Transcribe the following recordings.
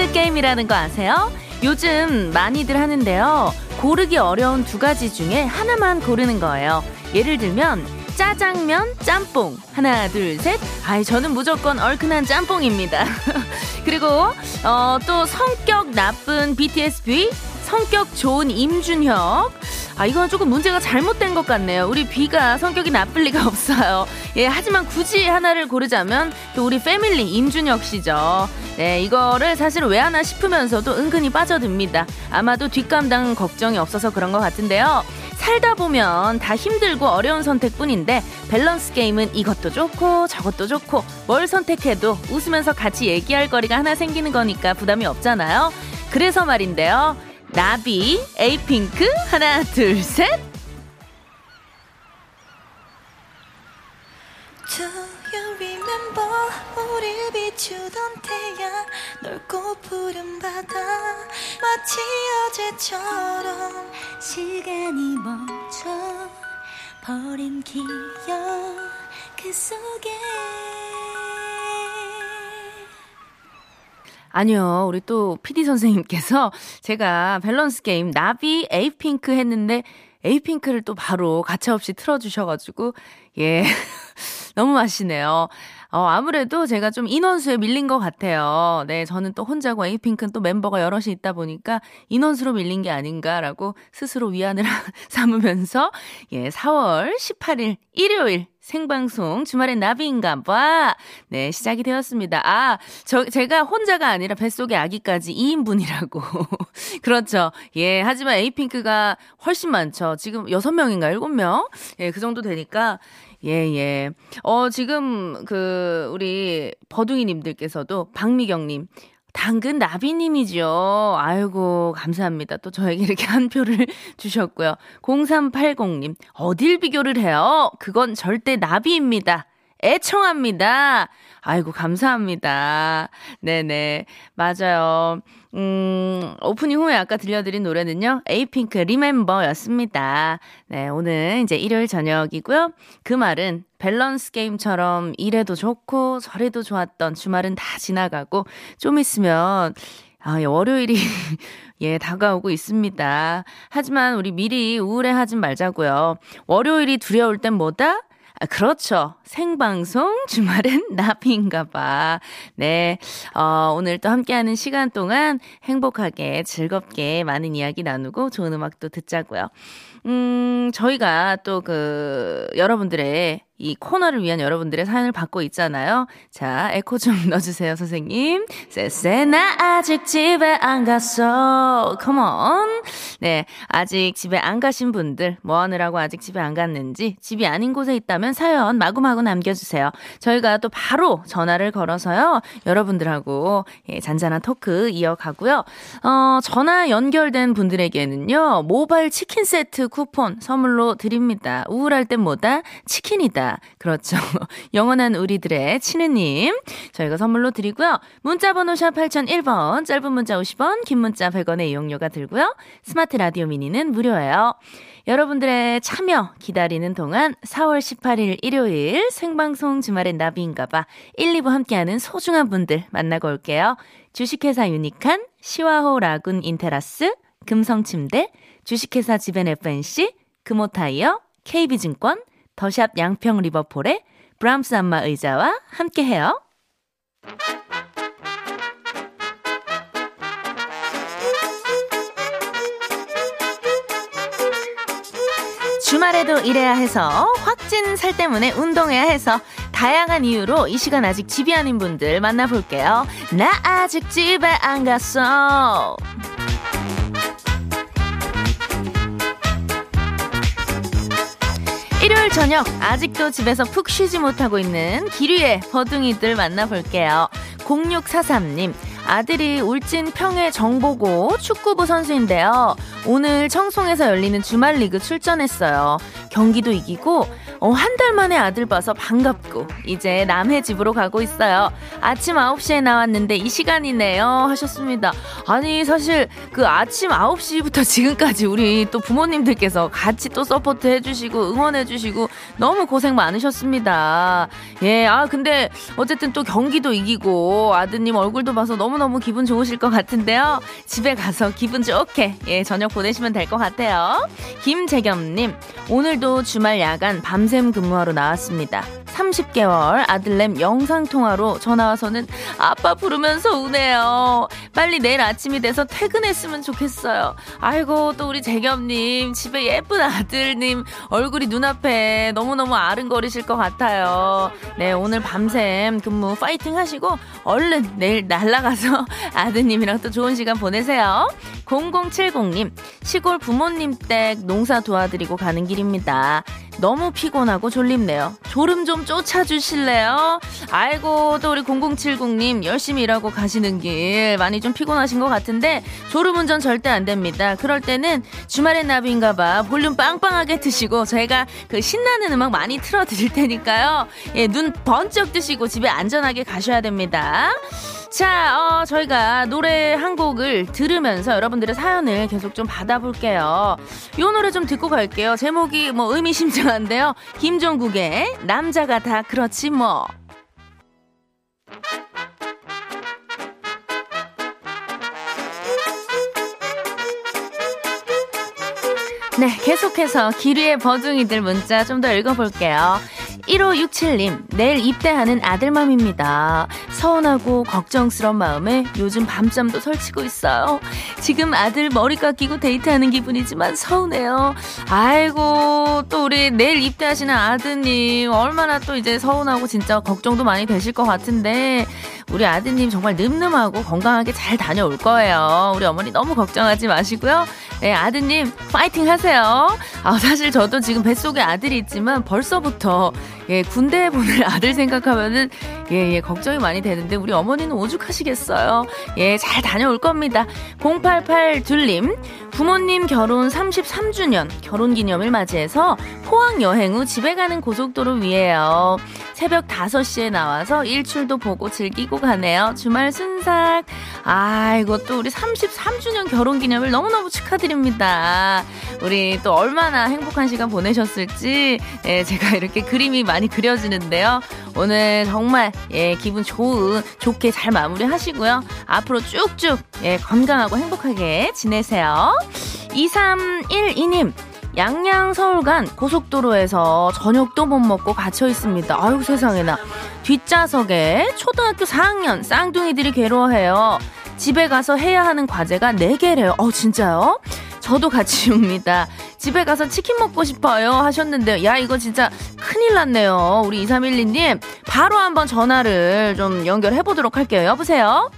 밸런스 게임이라는 거 아세요? 요즘 많이들 하는데요. 고르기 어려운 두 가지 중에 하나만 고르는 거예요. 예를 들면 짜장면, 짬뽕. 하나, 둘, 셋. 아이, 저는 무조건 얼큰한 짬뽕입니다. 그리고, 어, 또 성격 나쁜 BTSB, 성격 좋은 임준혁. 아, 이건 조금 문제가 잘못된 것 같네요. 우리 비가 성격이 나쁠 리가 없어요. 예, 하지만 굳이 하나를 고르자면 또 우리 패밀리 임준혁 씨죠. 네, 이거를 사실 왜 하나 싶으면서도 은근히 빠져듭니다. 아마도 뒷감당 걱정이 없어서 그런 것 같은데요. 살다 보면 다 힘들고 어려운 선택뿐인데 밸런스 게임은 이것도 좋고 저것도 좋고 뭘 선택해도 웃으면서 같이 얘기할 거리가 하나 생기는 거니까 부담이 없잖아요. 그래서 말인데요. 나비, 에이핑크, 하나, 둘, 셋. Do you remember 우릴 비추던 태양? 넓고 푸른 바다. 마치 어제처럼 시간이 멈춰 버린 기억 그 속에 아니요, 우리 또 PD 선생님께서 제가 밸런스 게임 나비 에이핑크 했는데 에이핑크를 또 바로 가차없이 틀어주셔가지고, 예. 너무 맛있네요. 어, 아무래도 제가 좀 인원수에 밀린 것 같아요. 네, 저는 또 혼자고 에이핑크는 또 멤버가 여럿이 있다 보니까 인원수로 밀린 게 아닌가라고 스스로 위안을 삼으면서, 예, 4월 18일 일요일 생방송 주말엔 나비인가 봐. 네, 시작이 되었습니다. 아, 저, 제가 혼자가 아니라 뱃속의 아기까지 2인분이라고. 그렇죠. 예, 하지만 에이핑크가 훨씬 많죠. 지금 6명인가 7명? 예, 그 정도 되니까 예, 예. 어, 지금 그, 우리 버둥이 님들께서도 박미경 님, 당근 나비님이죠. 아이고, 감사합니다. 또 저에게 이렇게 한 표를 주셨고요. 0380님, 어딜 비교를 해요? 그건 절대 나비입니다. 애청합니다. 아이고, 감사합니다. 네네. 맞아요. 음, 오프닝 후에 아까 들려드린 노래는요, 에이핑크 Remember 였습니다. 네, 오늘 이제 일요일 저녁이고요. 그 말은 밸런스 게임처럼 이래도 좋고 저래도 좋았던 주말은 다 지나가고 좀 있으면 아, 월요일이 예, 다가오고 있습니다. 하지만 우리 미리 우울해하진 말자고요. 월요일이 두려울 땐 뭐다? 아, 그렇죠. 생방송 주말엔 나비인가 봐. 네. 어, 오늘 또 함께하는 시간 동안 행복하게 즐겁게 많은 이야기 나누고 좋은 음악도 듣자고요. 음, 저희가 또 그 여러분들의 이 코너를 위한 여러분들의 사연을 받고 있잖아요. 자, 에코 좀 넣어주세요, 선생님. 쎄쎄, 나 아직 집에 안 갔어. 컴온. 네, 아직 집에 안 가신 분들, 뭐 하느라고 아직 집에 안 갔는지, 집이 아닌 곳에 있다면 사연 마구마구 남겨주세요. 저희가 또 바로 전화를 걸어서요, 여러분들하고 예, 잔잔한 토크 이어가고요. 어, 전화 연결된 분들에게는요, 모바일 치킨 세트 쿠폰 선물로 드립니다. 우울할 땐 뭐다? 치킨이다. 그렇죠. 영원한 우리들의 친느님. 저희가 선물로 드리고요. 문자번호 샵 8001번, 짧은 문자 50원, 긴 문자 100원의 이용료가 들고요. 스마트 라디오 미니는 무료예요. 여러분들의 참여 기다리는 동안 4월 18일 일요일 생방송 주말엔 나비인가봐 1, 2부 함께하는 소중한 분들 만나고 올게요. 주식회사 유니칸, 시화호 라군 인테라스, 금성침대, 주식회사 지벤 FNC, 금호타이어, KB증권, 더샵 양평 리버포레 브람스 안마 의자와 함께해요. 주말에도 일해야 해서 확찐 살 때문에 운동해야 해서 다양한 이유로 이 시간 아직 집이 아닌 분들 만나볼게요. 나 아직 집에 안 갔어. 일요일 저녁 아직도 집에서 푹 쉬지 못하고 있는 기류의 버둥이들 만나볼게요. 0643님 아들이 울진 평해 정보고 축구부 선수인데요. 오늘 청송에서 열리는 주말 리그 출전했어요. 경기도 이기고 어, 한 달 만에 아들 봐서 반갑고 이제 남해 집으로 가고 있어요. 아침 9시에 나왔는데 이 시간이네요 하셨습니다. 아니 사실 그 아침 9시부터 지금까지 우리 또 부모님들께서 같이 또 서포트 해주시고 응원해주시고 너무 고생 많으셨습니다. 예, 아 근데 어쨌든 또 경기도 이기고 아드님 얼굴도 봐서 너무 너무너무 기분 좋으실 것 같은데요. 집에 가서 기분 좋게, 예, 저녁 보내시면 될 것 같아요. 김재겸님, 오늘도 주말 야간 밤샘 근무하러 나왔습니다. 30개월 아들냄 영상통화로 전화와서는 아빠 부르면서 우네요. 빨리 내일 아침이 돼서 퇴근했으면 좋겠어요. 아이고, 또 우리 재겸님, 집에 예쁜 아들님 얼굴이 눈앞에 너무너무 아른거리실 것 같아요. 네, 오늘 밤샘 근무 파이팅 하시고 얼른 내일 날라가서 아드님이랑 또 좋은 시간 보내세요. 0070님, 시골 부모님 댁 농사 도와드리고 가는 길입니다. 너무 피곤하고 졸립네요. 졸음 좀 쫓아주실래요? 아이고, 또 우리 0070님 열심히 일하고 가시는 길 많이 좀 피곤하신 것 같은데 졸음 운전 절대 안 됩니다. 그럴 때는 주말의 나비인가 봐 볼륨 빵빵하게 드시고 저희가 그 신나는 음악 많이 틀어드릴 테니까요. 예, 눈 번쩍 뜨시고 집에 안전하게 가셔야 됩니다. 자, 어, 저희가 노래 한 곡을 들으면서 여러분들의 사연을 계속 좀 받아볼게요. 이 노래 좀 듣고 갈게요. 제목이 뭐 의미심장한데요. 김종국의 남자가 다 그렇지 뭐. 네, 계속해서 기류의 버둥이들 문자 좀 더 읽어볼게요. 1567님, 내일 입대하는 아들맘입니다. 서운하고 걱정스러운 마음에 요즘 밤잠도 설치고 있어요. 지금 아들 머리 깎이고 데이트하는 기분이지만 서운해요. 아이고, 또 우리 내일 입대하시는 아드님, 얼마나 또 이제 서운하고 진짜 걱정도 많이 되실 것 같은데, 우리 아드님 정말 늠름하고 건강하게 잘 다녀올 거예요. 우리 어머니 너무 걱정하지 마시고요. 네, 아드님, 파이팅 하세요. 아, 사실 저도 지금 뱃속에 아들이 있지만 벌써부터 예, 군대 보낼 아들 생각하면은 예, 예, 걱정이 많이 되는데 우리 어머니는 오죽하시겠어요. 예, 잘 다녀올 겁니다. 088 둘님, 부모님 결혼 33주년 결혼 기념을 맞이해서 포항 여행 후 집에 가는 고속도로 위에요. 새벽 5시에 나와서 일출도 보고 즐기고 가네요. 주말 순삭. 아이고, 또 우리 33주년 결혼 기념일 너무너무 축하드립니다. 우리 또 얼마나 행복한 시간 보내셨을지, 예, 제가 이렇게 그림이 많이 그려지는데요. 오늘 정말, 예, 기분 좋은, 좋게 잘 마무리 하시고요. 앞으로 쭉쭉, 예, 건강하고 행복하게 지내세요. 2312님. 양양 서울 간 고속도로에서 저녁도 못 먹고 갇혀 있습니다. 아유 세상에나. 뒷좌석에 초등학교 4학년 쌍둥이들이 괴로워해요. 집에 가서 해야 하는 과제가 4개래요. 어 진짜요? 저도 같이 옵니다. 집에 가서 치킨 먹고 싶어요 하셨는데요. 야 이거 진짜 큰일 났네요. 우리 2312님 바로 한번 전화를 좀 연결해 보도록 할게요. 여보세요?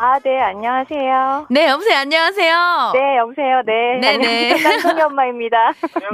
아, 네, 안녕하세요. 네, 여보세요, 안녕하세요. 네, 여보세요, 네. 네네. 쌍둥이 엄마입니다.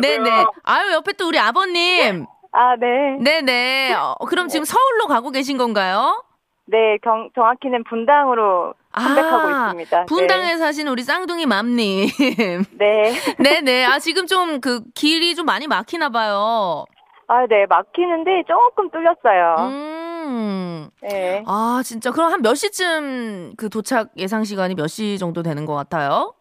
네네. 아유, 옆에 또 우리 아버님. 아, 네. 네네. 어, 그럼 지금 서울로 가고 계신 건가요? 네, 경, 정확히는 분당으로 컴백하고 아, 있습니다. 분당에 네. 사시는 우리 쌍둥이 맘님. 네. 네네. 아, 지금 좀 그 길이 좀 많이 막히나 봐요. 아, 네, 막히는데 조금 뚫렸어요. 음. 네. 아, 진짜. 그럼 한 몇 시쯤 그 도착 예상 시간이 몇 시 정도 되는 것 같아요?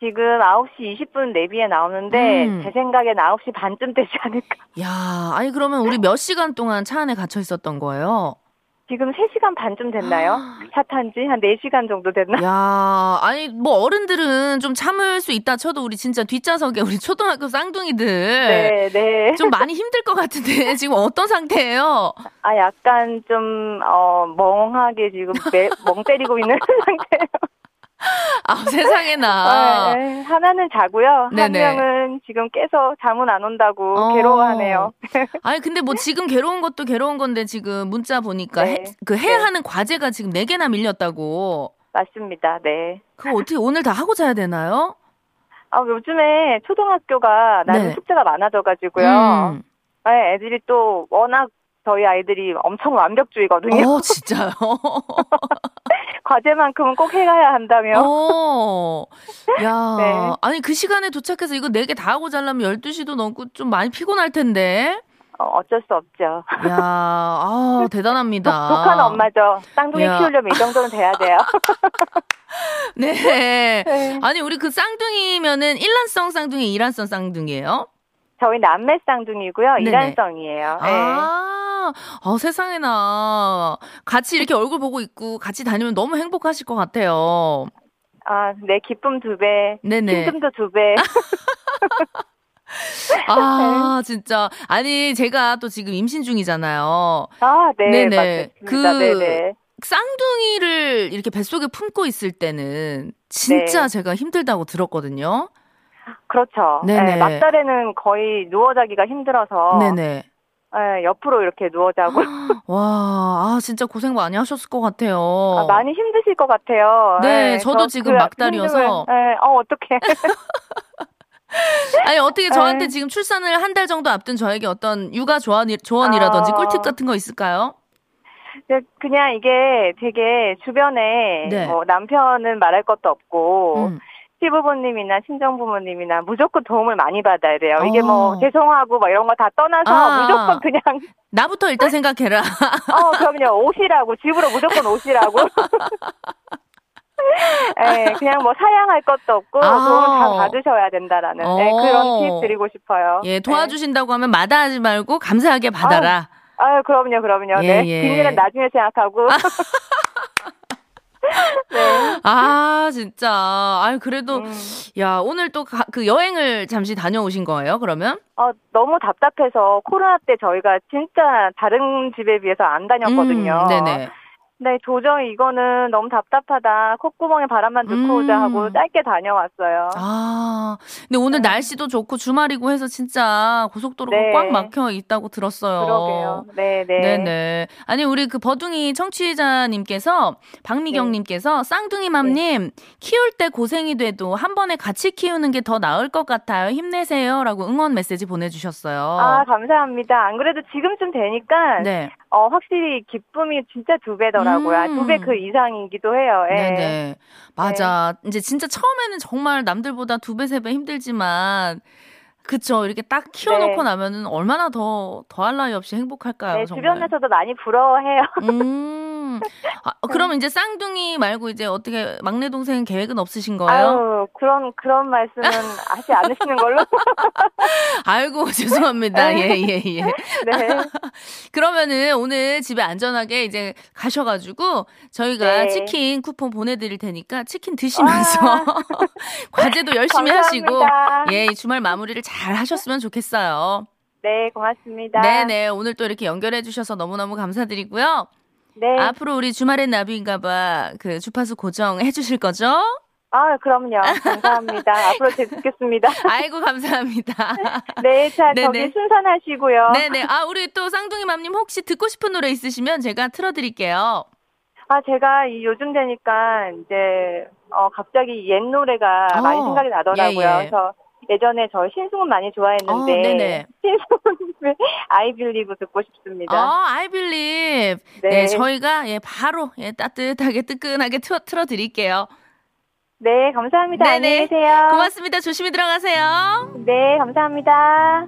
지금 9시 20분 내비에 나오는데, 음. 제 생각엔 9시 반쯤 되지 않을까. 야, 아니, 그러면 우리 몇 시간 동안 차 안에 갇혀 있었던 거예요? 지금 3시간 반쯤 됐나요? 아. 차탄 지 한 4시간 정도 됐나? 야, 아니 뭐 어른들은 좀 참을 수 있다 쳐도 우리 진짜 뒷좌석에 우리 초등학교 쌍둥이들 네, 네. 좀 많이 힘들 것 같은데 지금 어떤 상태예요? 아, 약간 좀, 어, 멍하게 지금 매, 멍 때리고 있는 상태예요. 아 세상에나. 네, 하나는 자고요. 네네. 한 명은 지금 깨서 잠은 안 온다고 어. 괴로워하네요. 아니 근데 뭐 지금 괴로운 것도 괴로운 건데 지금 문자 보니까 네. 해, 그 해야 네. 하는 과제가 지금 네 개나 밀렸다고. 맞습니다. 네. 그거 어떻게 오늘 다 하고 자야 되나요? 아, 요즘에 초등학교가 나름 네. 숙제가 많아져가지고요. 음. 네, 애들이 또 워낙 저희 아이들이 엄청 완벽주의거든요. 어 진짜요? 과제만큼은 꼭 해가야 한다며. 어. 야. 네. 아니 그 시간에 도착해서 이거 네 개 다 하고 자려면 12시도 넘고 좀 많이 피곤할 텐데. 어, 어쩔 수 없죠. 야, 아, 대단합니다. 독, 독한 엄마죠. 쌍둥이 야. 키우려면 이 정도는 돼야 돼요. 네. 네. 아니, 우리 그 쌍둥이면은 일란성 쌍둥이, 이란성 쌍둥이에요? 저희 남매 쌍둥이고요. 네네. 이란성이에요. 네. 아, 아, 어, 세상에나. 같이 이렇게 얼굴 보고 있고 같이 다니면 너무 행복하실 것 같아요. 아, 네, 기쁨 두 배. 네네. 힘듦도 두 배. 아, 진짜. 아니, 제가 또 지금 임신 중이잖아요. 아, 네. 네네. 맞습니다. 그, 네네. 쌍둥이를 이렇게 뱃속에 품고 있을 때는 진짜 네. 제가 힘들다고 들었거든요. 그렇죠. 네네. 네, 맞달에는 거의 누워 자기가 힘들어서. 네네. 네, 옆으로 이렇게 누워 자고. 와, 아, 진짜 고생 많이 하셨을 것 같아요. 아, 많이 힘드실 것 같아요. 네, 네 저도 지금 그 막달이어서. 네, 어, 어떡해. 아니 어떻게 저한테 네. 지금 출산을 한 달 정도 앞둔 저에게 어떤 육아 조언, 조언이라든지 어... 꿀팁 같은 거 있을까요? 네, 그냥 이게 되게 주변에 네. 뭐 남편은 말할 것도 없고 음. 시부모님이나 친정부모님이나 무조건 도움을 많이 받아야 돼요. 이게 뭐 어. 죄송하고 막 이런 거 다 떠나서 아, 무조건 그냥 나부터 일단 생각해라. 어, 그럼요. 오시라고 집으로 무조건 오시라고. 예, 그냥 뭐 사양할 것도 없고 아. 도움을 다 받으셔야 된다라는 예, 그런 팁 드리고 싶어요. 예, 도와주신다고 예. 하면 마다하지 말고 감사하게 받아라. 아유, 아유 그럼요, 그럼요. 예, 네. 예. 뒷일은 나중에 생각하고. 네. 아, 진짜. 아유, 그래도, 음. 야, 오늘 또 그 여행을 잠시 다녀오신 거예요, 그러면? 어, 너무 답답해서 코로나 때 저희가 진짜 다른 집에 비해서 안 다녔거든요. 음, 네네. 네, 도저히 이거는 너무 답답하다. 콧구멍에 바람만 넣고 음. 오자 하고 음. 짧게 다녀왔어요. 아, 근데 오늘 네. 날씨도 좋고 주말이고 해서 진짜 고속도로가 네. 꽉 막혀 있다고 들었어요. 그러게요. 네, 네. 네네. 아니, 우리 그 버둥이 청취자님께서, 박미경님께서, 네. 쌍둥이맘님, 네. 키울 때 고생이 돼도 한 번에 같이 키우는 게 더 나을 것 같아요. 힘내세요. 라고 응원 메시지 보내주셨어요. 아, 감사합니다. 안 그래도 지금쯤 되니까, 네. 어, 확실히 기쁨이 진짜 두 배더라고요. 음. 두배 그 이상이기도 해요. 예. 네네. 맞아. 네. 이제 진짜 처음에는 정말 남들보다 두 배, 세 배 힘들지만, 그쵸. 이렇게 딱 키워놓고 네. 나면은 얼마나 더, 더할 나위 없이 행복할까요? 네, 정말. 주변에서도 많이 부러워해요. 음. 아, 그럼 이제 쌍둥이 말고 이제 어떻게 막내 동생 계획은 없으신 거예요? 아유, 그런, 그런 말씀은 하지 않으시는 걸로. 아이고, 죄송합니다. 예, 예, 예. 네. 그러면은 오늘 집에 안전하게 이제 가셔가지고 저희가 네. 치킨 쿠폰 보내드릴 테니까 치킨 드시면서 과제도 열심히 하시고 예, 주말 마무리를 잘잘 하셨으면 좋겠어요. 네, 고맙습니다. 네네. 오늘 또 이렇게 연결해 주셔서 너무너무 감사드리고요. 네. 앞으로 우리 주말엔 나비인가봐 그 주파수 고정해 주실 거죠? 아, 그럼요. 감사합니다. 앞으로 잘 듣겠습니다. 아이고, 감사합니다. 네, 자, 네네. 저기 순산하시고요. 네네. 아, 우리 또 쌍둥이 맘님 혹시 듣고 싶은 노래 있으시면 제가 틀어드릴게요. 아, 제가 이 요즘 되니까 이제, 어, 갑자기 옛 노래가 어, 많이 생각이 나더라고요. 예, 예. 그래서 예전에 저 신승은 많이 좋아했는데 어, 신승은 I Believe 듣고 싶습니다. 어, I Believe. 네, 네 저희가 예 바로 예 따뜻하게 뜨끈하게 틀어, 틀어 드릴게요. 네, 감사합니다. 네네. 안녕히 계세요. 고맙습니다. 조심히 들어가세요. 네, 감사합니다.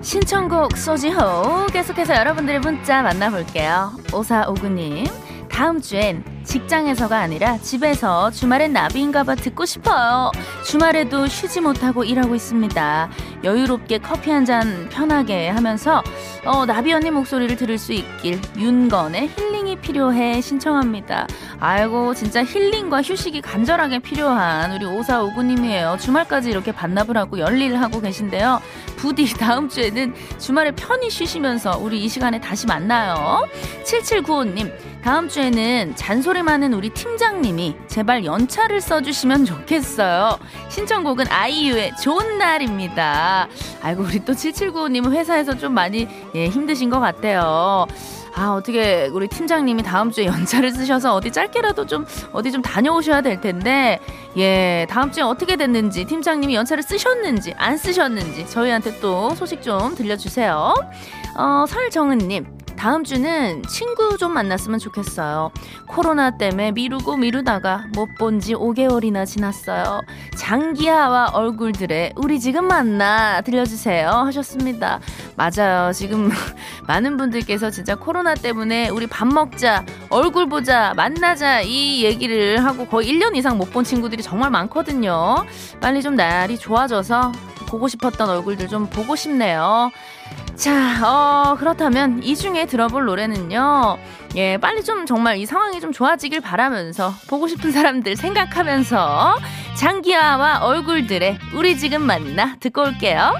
신청곡 소지호 계속해서 여러분들의 문자 만나볼게요. 오사오구님 다음 주엔 직장에서가 아니라 집에서 주말엔 나비인가봐 듣고 싶어요. 주말에도 쉬지 못하고 일하고 있습니다. 여유롭게 커피 한 잔 편하게 하면서 어, 나비 언니 목소리를 들을 수 있길 윤건의 힐링이 필요해 신청합니다. 아이고 진짜 힐링과 휴식이 간절하게 필요한 우리 오사오구님이에요. 주말까지 이렇게 반납을 하고 열일을 하고 계신데요. 부디 다음 주에는 주말에 편히 쉬시면서 우리 이 시간에 다시 만나요. 7795님 다음 주에는 잔소 리 많은 우리 팀장님이 제발 연차를 써주시면 좋겠어요. 신청곡은 아이유의 좋은 날입니다. 아이고, 우리 또 7795님은 회사에서 좀 많이 예, 힘드신 것 같아요. 아, 어떻게 우리 팀장님이 다음 주에 연차를 쓰셔서 어디 짧게라도 좀 어디 좀 다녀오셔야 될 텐데, 예, 다음 주에 어떻게 됐는지, 팀장님이 연차를 쓰셨는지, 안 쓰셨는지, 저희한테 또 소식 좀 들려주세요. 어, 설정은님, 다음 주는 친구 좀 만났으면 좋겠어요. 코로나 때문에 미루고 미루다가 못 본 지 5개월이나 지났어요. 장기하와 얼굴들의 우리 지금 만나 들려주세요. 하셨습니다. 맞아요. 지금 많은 분들께서 진짜 코로나 때문에 우리 밥 먹자, 얼굴 보자, 만나자 이 얘기를 하고 거의 1년 이상 못 본 친구들이 정말 많거든요. 빨리 좀 날이 좋아져서 보고 싶었던 얼굴들 좀 보고 싶네요. 자, 어, 그렇다면 이 중에 들어볼 노래는요. 예, 빨리 좀 정말 이 상황이 좀 좋아지길 바라면서 보고 싶은 사람들 생각하면서 장기하와 얼굴들의 우리 지금 만나 듣고 올게요.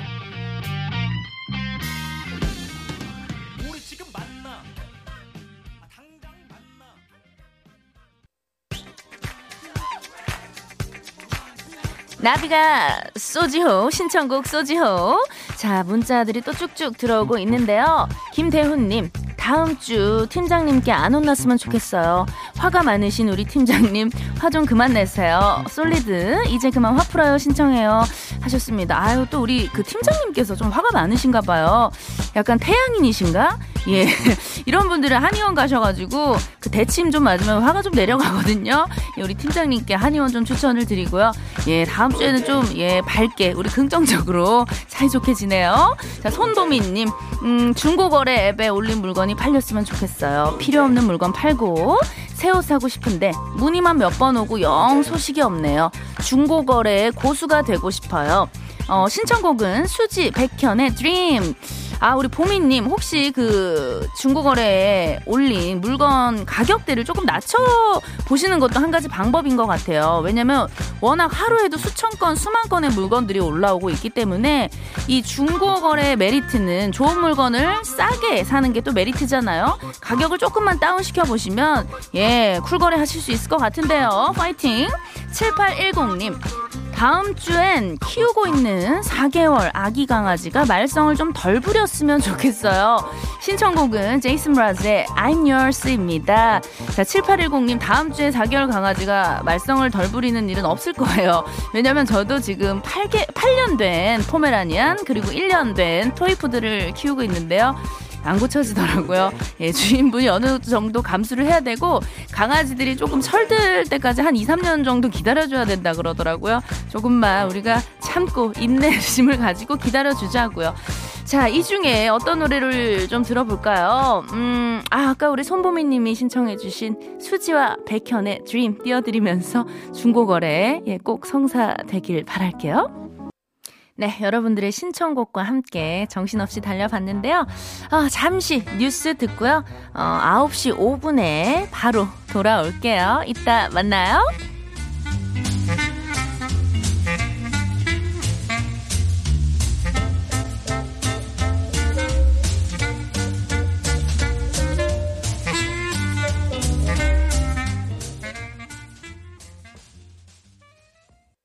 나비가 쏘지호 신청곡 쏘지호 자 문자들이 또 쭉쭉 들어오고 있는데요 김대훈님 다음 주 팀장님께 안 혼났으면 좋겠어요. 화가 많으신 우리 팀장님 화 좀 그만 내세요. 솔리드 이제 그만 화 풀어요 신청해요 하셨습니다. 아유 또 우리 그 팀장님께서 좀 화가 많으신가 봐요. 약간 태양인이신가? 예 이런 분들은 한의원 가셔가지고 그 대침 좀 맞으면 화가 좀 내려가거든요. 예, 우리 팀장님께 한의원 좀 추천을 드리고요. 예 다음 주에는 좀 예 밝게 우리 긍정적으로 사이좋게 지내요. 자 손도민님 음, 중고거래 앱에 올린 물건이 팔렸으면 좋겠어요. 필요 없는 물건 팔고 새 옷 사고 싶은데 문의만 몇 번 오고 영 소식이 없네요. 중고거래에 고수가 되고 싶어요. 어, 신청곡은 수지 백현의 드림. 아, 우리 보미님, 혹시 그 중고거래에 올린 물건 가격대를 조금 낮춰보시는 것도 한 가지 방법인 것 같아요. 왜냐면 워낙 하루에도 수천 건, 수만 건의 물건들이 올라오고 있기 때문에 이 중고거래 메리트는 좋은 물건을 싸게 사는 게 또 메리트잖아요. 가격을 조금만 다운시켜 보시면, 예, 쿨거래 하실 수 있을 것 같은데요. 파이팅! 7810님, 다음 주엔 키우고 있는 4개월 아기 강아지가 말썽을 좀 덜 부렸으면 좋겠어요. 신청곡은 제이슨 므라즈의 I'm Yours입니다. 자, 7810님 다음 주에 4개월 강아지가 말썽을 덜 부리는 일은 없을 거예요. 왜냐면 저도 지금 8개, 8년 된 포메라니안 그리고 1년 된 토이푸드를 키우고 있는데요. 안 고쳐지더라고요. 예, 주인분이 어느 정도 감수를 해야 되고 강아지들이 조금 철들 때까지 한 2, 3년 정도 기다려줘야 된다 그러더라고요. 조금만 우리가 참고 인내심을 가지고 기다려주자고요. 자, 이 중에 어떤 노래를 좀 들어볼까요? 음, 아, 아까 우리 손보미 님이 신청해주신 수지와 백현의 드림 띄워드리면서 중고거래, 예, 꼭 성사되길 바랄게요. 네, 여러분들의 신청곡과 함께 정신없이 달려봤는데요. 어, 잠시 뉴스 듣고요. 어, 9시 5분에 바로 돌아올게요. 이따 만나요.